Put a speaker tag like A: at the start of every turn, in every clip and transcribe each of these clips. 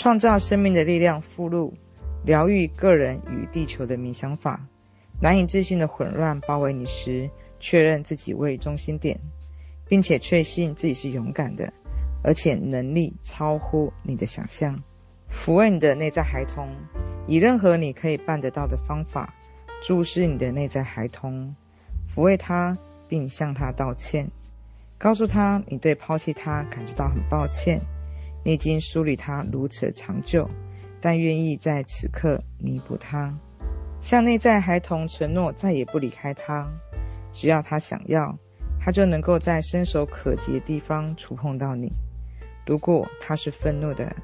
A: 创造生命的力量附录，疗愈个人与地球的冥想法。难以置信的混乱包围你时，确认自己为中心点，并且确信自己是勇敢的，而且能力超乎你的想象。抚慰你的内在孩童，以任何你可以办得到的方法，注视你的内在孩童，抚慰他，并向他道歉，告诉他你对抛弃他感觉到很抱歉。你已经疏离他如此长久，但愿意在此刻弥补他。向内在孩童承诺再也不离开他，只要他想要，他就能够在伸手可及的地方触碰到你。如果他是愤怒的，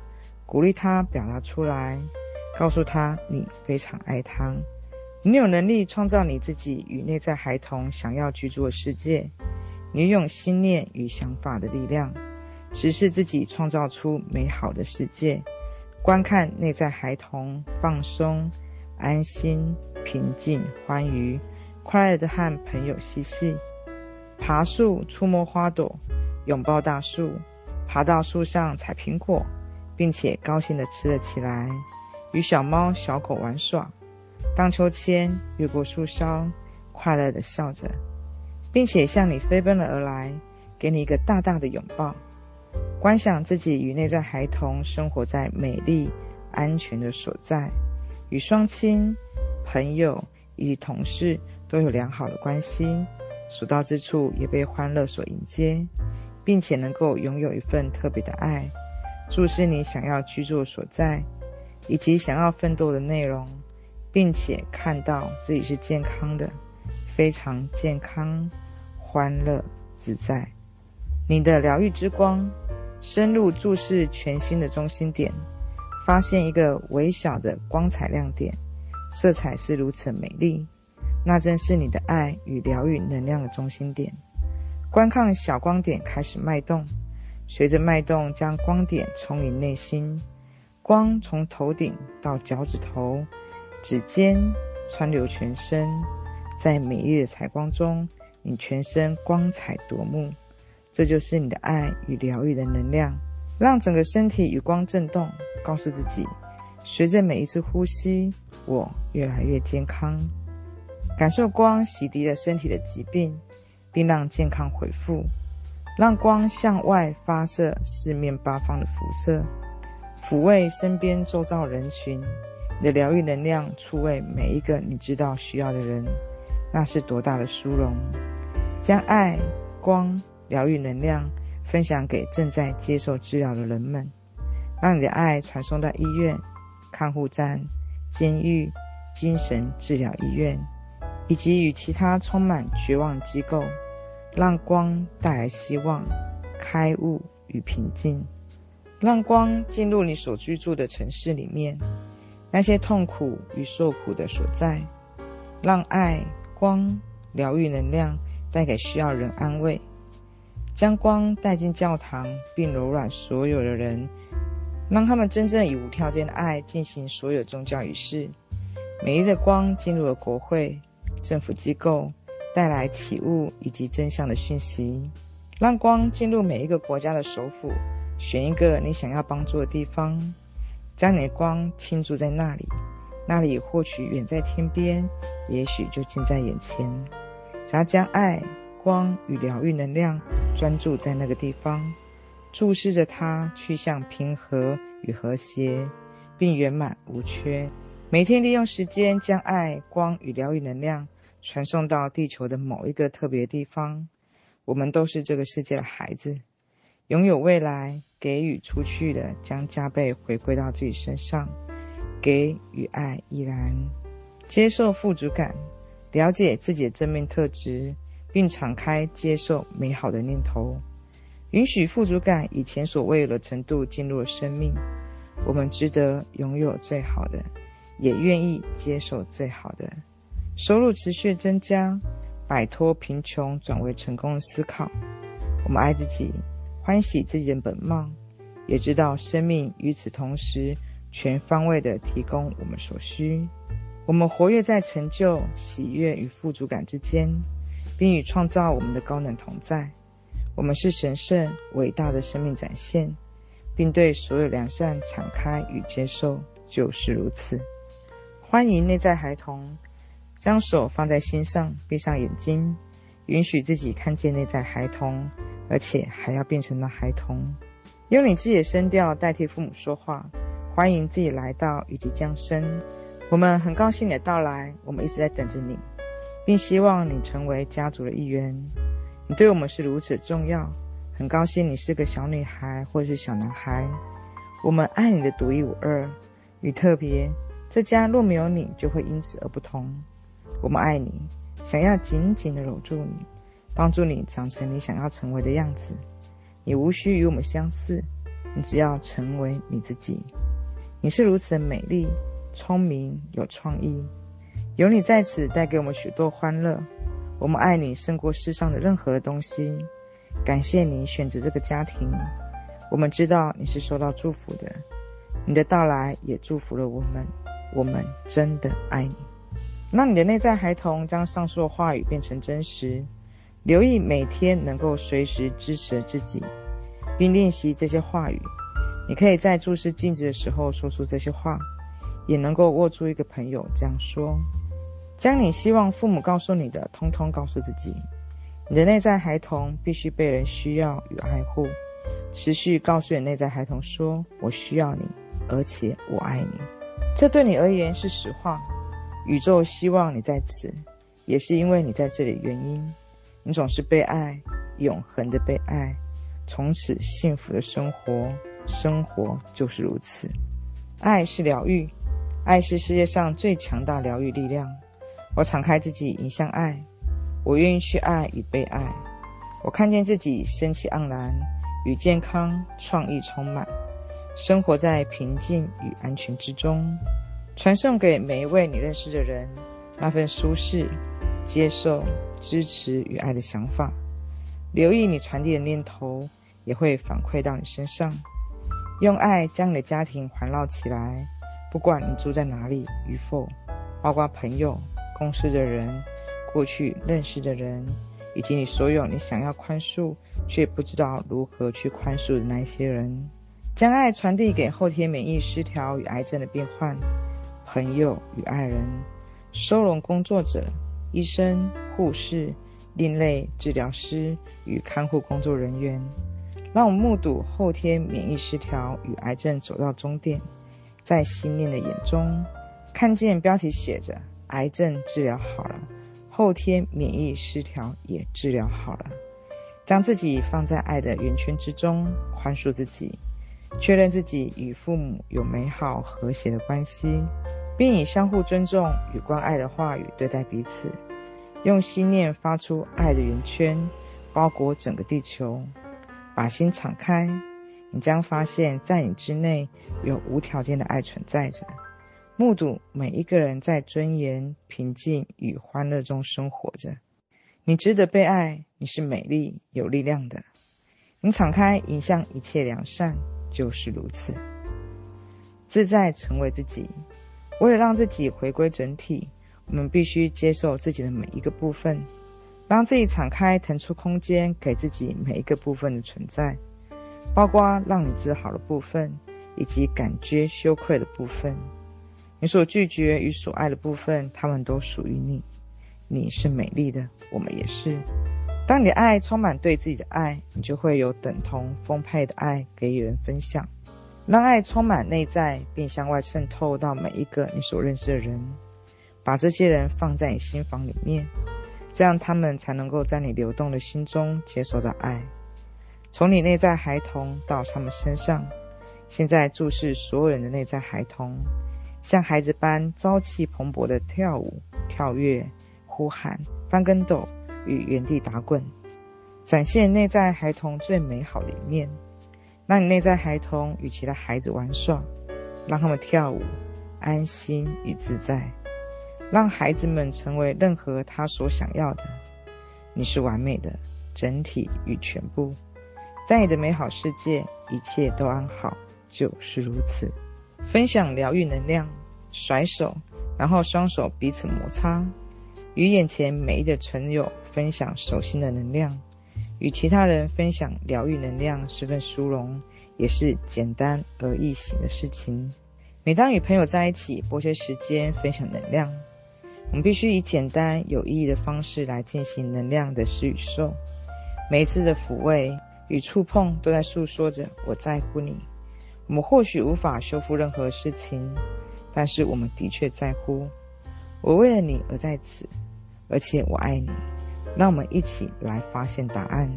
A: 鼓励他表达出来，告诉他你非常爱他。你有能力创造你自己与内在孩童想要居住的世界。你拥有心念与想法的力量。只是自己创造出美好的世界，观看内在孩童放松、安心、平静、欢愉、快乐的和朋友嬉戏，爬树、触摸花朵、拥抱大树，爬到树上采苹果，并且高兴地吃了起来，与小猫小狗玩耍，荡秋千，越过树梢，快乐地笑着，并且向你飞奔了而来，给你一个大大的拥抱。观想自己与内在孩童生活在美丽、安全的所在，与双亲、朋友以及同事都有良好的关系，所到之处也被欢乐所迎接，并且能够拥有一份特别的爱。注视你想要居住的所在，以及想要奋斗的内容，并且看到自己是健康的，非常健康、欢乐、自在。你的疗愈之光。深入注视全新的中心点，发现一个微小的光彩亮点，色彩是如此美丽，那正是你的爱与疗愈能量的中心点。观看小光点开始脉动，随着脉动将光点充盈内心，光从头顶到脚趾头、指尖穿流全身，在美丽的彩光中，你全身光彩夺目。这就是你的爱与疗愈的能量，让整个身体与光震动，告诉自己，随着每一次呼吸，我越来越健康。感受光洗涤了身体的疾病，并让健康恢复。让光向外发射四面八方的辐射，抚慰身边周遭人群。你的疗愈能量触慰每一个你知道需要的人，那是多大的殊荣！将爱光。疗愈能量分享给正在接受治疗的人们，让你的爱传送到医院、看护站、监狱、精神治疗医院，以及与其他充满绝望机构，让光带来希望、开悟与平静。让光进入你所居住的城市里面，那些痛苦与受苦的所在，让爱、光、疗愈能量带给需要人安慰。将光带进教堂，并柔软所有的人，让他们真正以无条件的爱进行所有宗教仪式。美丽的光进入了国会、政府机构，带来启悟以及真相的讯息。让光进入每一个国家的首府，选一个你想要帮助的地方，将你的光倾注在那里。那里或许远在天边，也许就近在眼前。只要将爱。光与疗愈能量专注在那个地方，注视着它去向平和与和谐，并圆满无缺。每天利用时间将爱、光与疗愈能量传送到地球的某一个特别地方。我们都是这个世界的孩子，拥有未来。给予出去的将加倍回归到自己身上。给与爱依然。接受富足感，了解自己的正面特质。并敞开接受美好的念头，允许富足感以前所未有的程度进入了生命。我们值得拥有最好的，也愿意接受最好的。收入持续增加，摆脱贫穷转为成功的思考。我们爱自己，欢喜自己的本貌，也知道生命与此同时全方位地提供我们所需。我们活跃在成就、喜悦与富足感之间。并与创造我们的高能同在。我们是神圣伟大的生命展现。并对所有良善敞开与接受，就是如此。欢迎内在孩童，将手放在心上，闭上眼睛，允许自己看见内在孩童，而且还要变成那孩童，用你自己的声调代替父母说话。欢迎自己来到以及降生，我们很高兴你的到来，我们一直在等着你，并希望你成为家族的一员。你对我们是如此重要。很高兴你是个小女孩或是小男孩，我们爱你的独一无二与特别。这家若没有你，就会因此而不同。我们爱你，想要紧紧地搂住你，帮助你长成你想要成为的样子。你无需与我们相似，你只要成为你自己。你是如此的美丽、聪明、有创意，有你在此带给我们许多欢乐。我们爱你胜过世上的任何东西。感谢你选择这个家庭，我们知道你是受到祝福的，你的到来也祝福了我们，我们真的爱你。让你的内在孩童将上述的话语变成真实，留意每天能够随时支持自己，并练习这些话语。你可以在注视镜子的时候说出这些话，也能够握住一个朋友这样说，将你希望父母告诉你的，通通告诉自己。你的内在孩童必须被人需要与爱护，持续告诉你内在孩童说：“我需要你，而且我爱你。”这对你而言是实话。宇宙希望你在此，也是因为你在这里原因。你总是被爱，永恒的被爱，从此幸福的生活。生活就是如此。爱是疗愈，爱是世界上最强大疗愈力量。我敞开自己，迎向爱。我愿意去爱与被爱。我看见自己生气盎然，与健康、创意充满，生活在平静与安全之中。传送给每一位你认识的人那份舒适、接受、支持与爱的想法。留意你传递的念头，也会反馈到你身上。用爱将你的家庭环绕起来，不管你住在哪里与否，包括朋友、公司的人。过去认识的人，以及你所有你想要宽恕却不知道如何去宽恕的那些人，将爱传递给后天免疫失调与癌症的病患、朋友与爱人、收容工作者、医生、护士、另类治疗师与看护工作人员，让我们目睹后天免疫失调与癌症走到终点，在信念的眼中，看见标题写着“癌症治疗好了”。后天免疫失调也治疗好了，将自己放在爱的圆圈之中，宽恕自己，确认自己与父母有美好和谐的关系，并以相互尊重与关爱的话语对待彼此，用心念发出爱的圆圈，包裹整个地球。把心敞开，你将发现，在你之内有无条件的爱存在着。目睹每一个人在尊严、平静与欢乐中生活着。你值得被爱，你是美丽、有力量的。你敞开，迎向一切良善，就是如此。自在成为自己。为了让自己回归整体，我们必须接受自己的每一个部分，让自己敞开，腾出空间给自己每一个部分的存在，包括让你自豪的部分，以及感觉羞愧的部分。你所拒绝与所爱的部分，他们都属于你。你是美丽的，我们也是。当你的爱充满对自己的爱，你就会有等同丰沛的爱给予人分享。让爱充满内在，并向外渗透到每一个你所认识的人。把这些人放在你心房里面，这样他们才能够在你流动的心中接受到爱。从你内在孩童到他们身上，现在注视所有人的内在孩童。像孩子般朝气蓬勃地跳舞、跳跃、呼喊、翻跟斗与原地打滚，展现内在孩童最美好的一面。让你内在孩童与其他孩子玩耍，让他们跳舞，安心与自在。让孩子们成为任何他所想要的。你是完美的整体与全部，在你的美好世界，一切都安好，就是如此。分享疗愈能量，甩手，然后双手彼此摩擦，与眼前每一个存有分享手心的能量，与其他人分享疗愈能量，十分殊荣，也是简单而易行的事情。每当与朋友在一起，拨些时间分享能量，我们必须以简单有意义的方式来进行能量的施与受。每一次的抚慰与触碰，都在诉说着我在乎你。我们或许无法修复任何事情，但是我们的确在乎。我为了你而在此，而且我爱你。让我们一起来发现答案。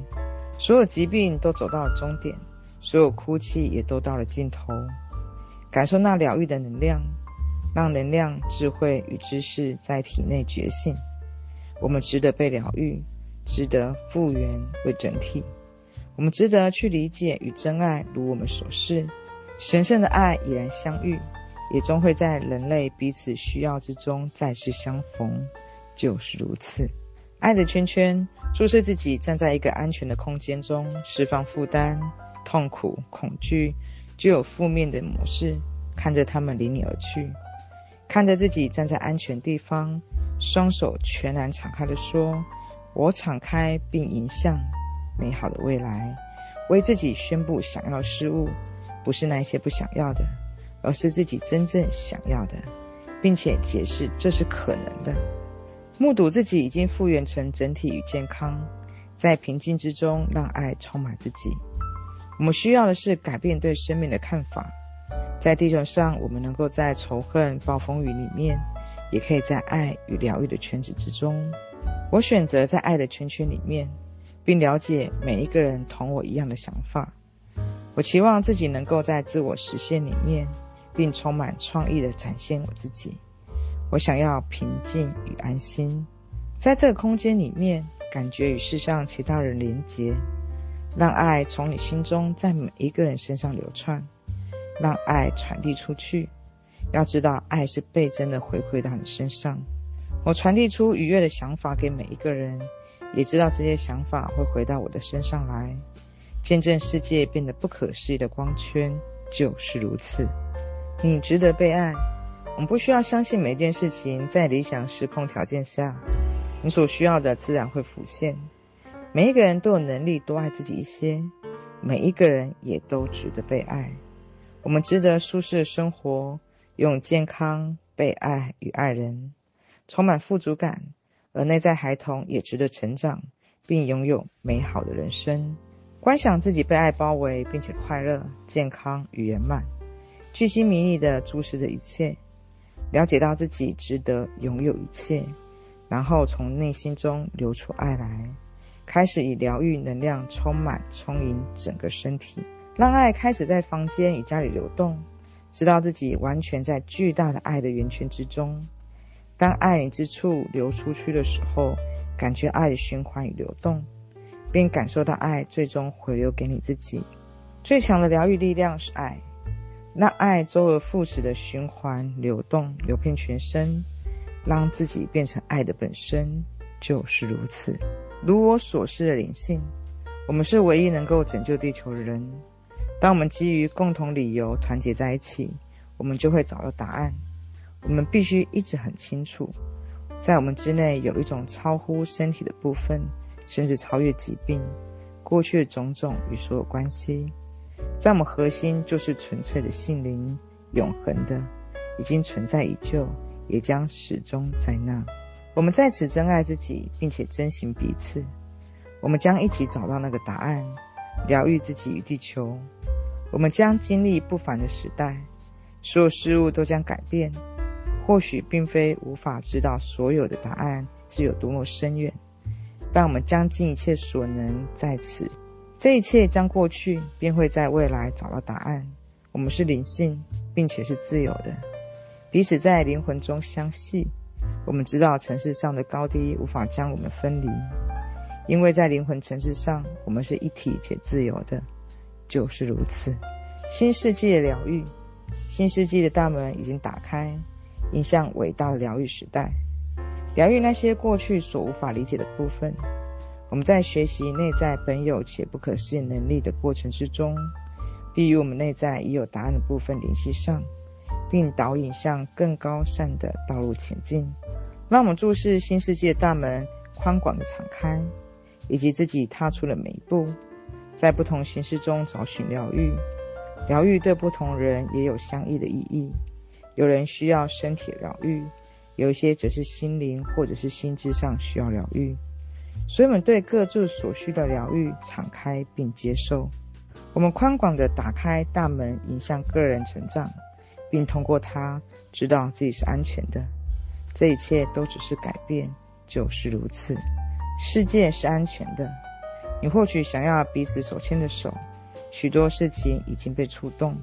A: 所有疾病都走到了终点，所有哭泣也都到了尽头。感受那疗愈的能量，让能量、智慧与知识在体内觉醒。我们值得被疗愈，值得复原为整体。我们值得去理解与真爱，如我们所示。神圣的爱已然相遇，也终会在人类彼此需要之中再次相逢，就是如此。爱的圈圈，注视自己站在一个安全的空间中，释放负担、痛苦、恐惧，具有负面的模式，看着他们离你而去，看着自己站在安全地方，双手全然敞开的说：“我敞开并迎向美好的未来，为自己宣布想要的事物。”不是那些不想要的，而是自己真正想要的，并且解释这是可能的。目睹自己已经复原成整体与健康，在平静之中让爱充满自己。我们需要的是改变对生命的看法。在地球上，我们能够在仇恨、暴风雨里面，也可以在爱与疗愈的圈子之中。我选择在爱的圈圈里面，并了解每一个人同我一样的想法。我期望自己能够在自我实现里面，并充满创意地展现我自己。我想要平静与安心，在这个空间里面，感觉与世上其他人连结，让爱从你心中在每一个人身上流窜，让爱传递出去。要知道，爱是倍增的回馈到你身上。我传递出愉悦的想法给每一个人，也知道这些想法会回到我的身上来。见证世界变得不可思议的光圈，就是如此。你值得被爱。我们不需要相信每件事情在理想时空条件下，你所需要的自然会浮现。每一个人都有能力多爱自己一些，每一个人也都值得被爱。我们值得舒适的生活，拥有健康、被爱与爱人，充满富足感，而内在孩童也值得成长，并拥有美好的人生。观想自己被爱包围，并且快乐、健康与圆满，巨细靡遗地注视着一切，了解到自己值得拥有一切，然后从内心中流出爱来，开始以疗愈能量充满、充盈整个身体，让爱开始在房间与家里流动，知道自己完全在巨大的爱的圆圈之中。当爱你之处流出去的时候，感觉爱的循环与流动。并感受到爱最终回流给你自己。最强的疗愈力量是爱，让爱周而复始的循环流动，流遍全身，让自己变成爱的本身，就是如此。如我所示的灵性，我们是唯一能够拯救地球的人。当我们基于共同理由团结在一起，我们就会找到答案。我们必须一直很清楚，在我们之内有一种超乎身体的部分。甚至超越疾病、过去的种种与所有关系，在我们核心就是纯粹的心灵，永恒的，已经存在已久，也将始终在那。我们在此珍爱自己，并且珍惜彼此。我们将一起找到那个答案，疗愈自己与地球。我们将经历不凡的时代，所有事物都将改变。或许并非无法知道所有的答案是有多么深远。但我们将尽一切所能在此，这一切将过去，便会在未来找到答案。我们是灵性，并且是自由的，彼此在灵魂中相系。我们知道层次上的高低无法将我们分离，因为在灵魂层次上，我们是一体且自由的，就是如此。新世纪的疗愈，新世纪的大门已经打开，迎向伟大的疗愈时代。疗愈那些过去所无法理解的部分。我们在学习内在本有且不可思议能力的过程之中，必与我们内在已有答案的部分联系上，并导引向更高善的道路前进。让我们注视新世界大门宽广的敞开，以及自己踏出的每一步，在不同形式中找寻疗愈。疗愈对不同人也有相异的意义。有人需要身体疗愈，有一些则是心灵或者是心智上需要疗愈。所以，我们对各自所需的疗愈敞开并接受。我们宽广地打开大门，迎向个人成长，并通过它知道自己是安全的。这一切都只是改变，就是如此。世界是安全的。你或许想要彼此手牵着手，许多事情已经被触动，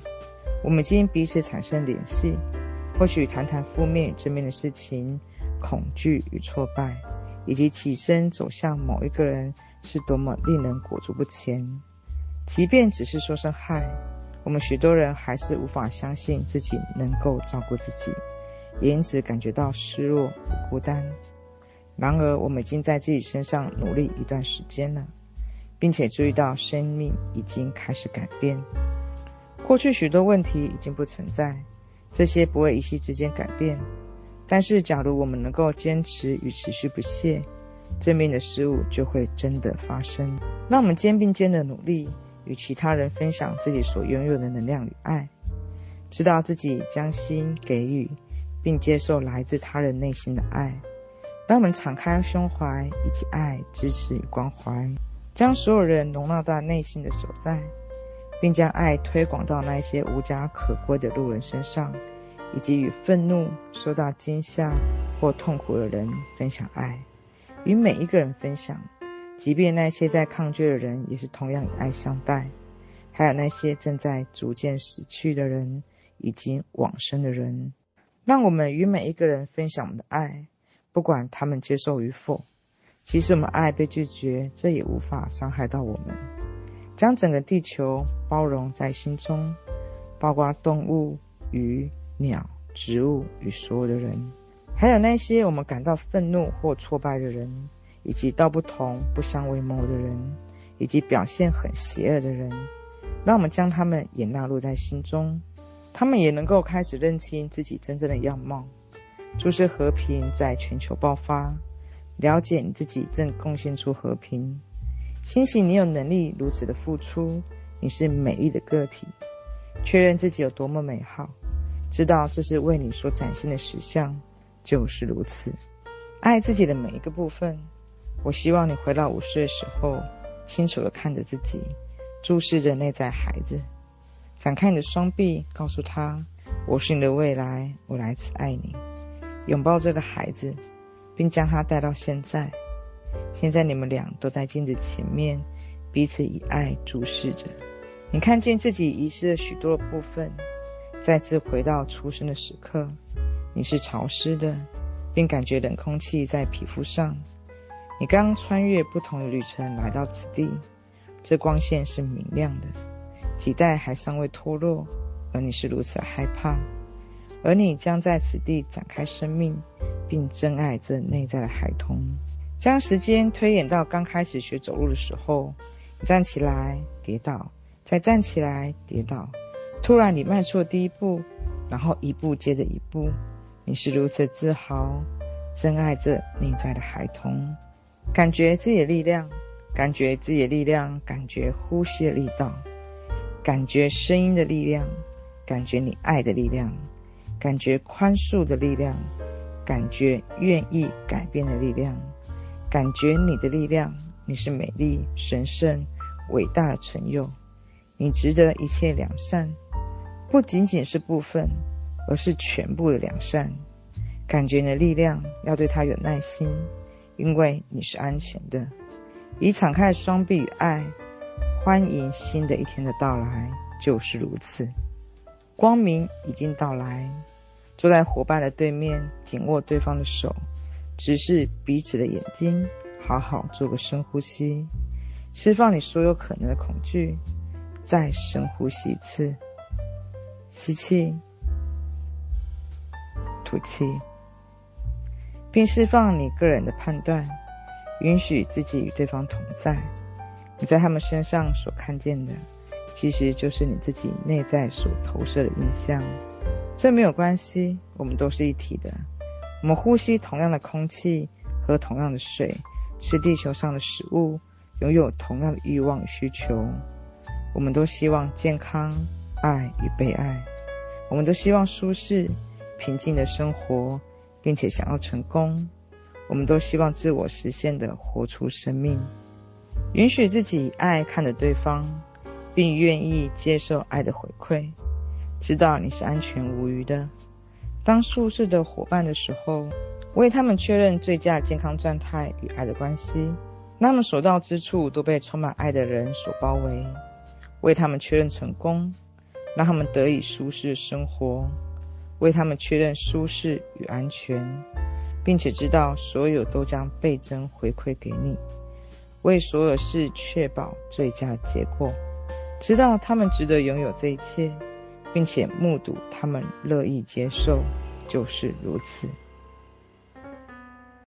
A: 我们已经彼此产生联系。或许谈谈负面与正面的事情，恐惧与挫败，以及起身走向某一个人，是多么令人裹足不前。即便只是说声嗨，我们许多人还是无法相信自己能够照顾自己，也因此感觉到失落与孤单。然而，我们已经在自己身上努力一段时间了。并且注意到生命已经开始改变，过去许多问题已经不存在，这些不会一夕之间改变。但是，假如我们能够坚持与持续不懈，正面的事物就会真的发生。让我们肩并肩的努力，与其他人分享自己所拥有的能量与爱，知道自己将心给予，并接受来自他人内心的爱。让我们敞开胸怀，以及爱、支持与关怀。将所有人容纳到内心的所在，并将爱推广到那些无家可归的路人身上，以及与愤怒、受到惊吓或痛苦的人分享爱，与每一个人分享，即便那些在抗拒的人也是同样以爱相待，还有那些正在逐渐死去的人，以及往生的人，让我们与每一个人分享我们的爱，不管他们接受与否。即使我们爱被拒绝，这也无法伤害到我们。将整个地球包容在心中，包括动物、鱼、鸟、植物与所有的人，还有那些我们感到愤怒或挫败的人，以及道不同不相为谋的人，以及表现很邪恶的人。让我们将他们也纳入在心中，他们也能够开始认清自己真正的样貌，注视和平在全球爆发。了解你自己正贡献出和平，欣喜你有能力如此的付出，你是美丽的个体，确认自己有多么美好，知道这是为你所展现的实相，就是如此。爱自己的每一个部分。我希望你回到五岁的时候，清楚的看着自己，注视着内在孩子，展开你的双臂，告诉他：“我是你的未来，我来此爱你。”拥抱这个孩子。并将他带到现在。现在你们俩都在镜子前面，彼此以爱注视着。你看见自己遗失了许多的部分，再次回到出生的时刻。你是潮湿的，并感觉冷空气在皮肤上。你刚穿越不同的旅程来到此地，这光线是明亮的，脐带还尚未脱落，而你是如此害怕。而你将在此地展开生命。并珍爱这内在的孩童。将时间推演到刚开始学走路的时候，你站起来跌倒，再站起来跌倒。突然，你迈出了第一步，然后一步接着一步。你是如此自豪，珍爱着内在的孩童，感觉自己的力量，感觉自己的力量，感觉呼吸的力道，感觉声音的力量，感觉你爱的力量，感觉宽恕的力量。感觉愿意改变的力量，感觉你的力量，你是美丽、神圣、伟大的成就，你值得一切良善，不仅仅是部分，而是全部的良善。感觉你的力量，要对他有耐心，因为你是安全的。以敞开双臂与爱，欢迎新的一天的到来，就是如此。光明已经到来。坐在伙伴的对面，紧握对方的手，直视彼此的眼睛，好好做个深呼吸，释放你所有可能的恐惧。再深呼吸一次，吸气，吐气，并释放你个人的判断，允许自己与对方同在。你在他们身上所看见的，其实就是你自己内在所投射的印象。这没有关系，我们都是一体的。我们呼吸同样的空气，喝同样的水，吃地球上的食物，拥有同样的欲望与需求。我们都希望健康、爱与被爱。我们都希望舒适、平静的生活，并且想要成功。我们都希望自我实现的活出生命，允许自己爱看着对方，并愿意接受爱的回馈，知道你是安全无虞的。当舒适的伙伴的时候，为他们确认最佳健康状态与爱的关系，让他们所到之处都被充满爱的人所包围。为他们确认成功，让他们得以舒适的生活。为他们确认舒适与安全。并且知道所有都将倍增回馈给你，为所有事确保最佳结果，知道他们值得拥有这一切，并且目睹他们乐意接受，就是如此。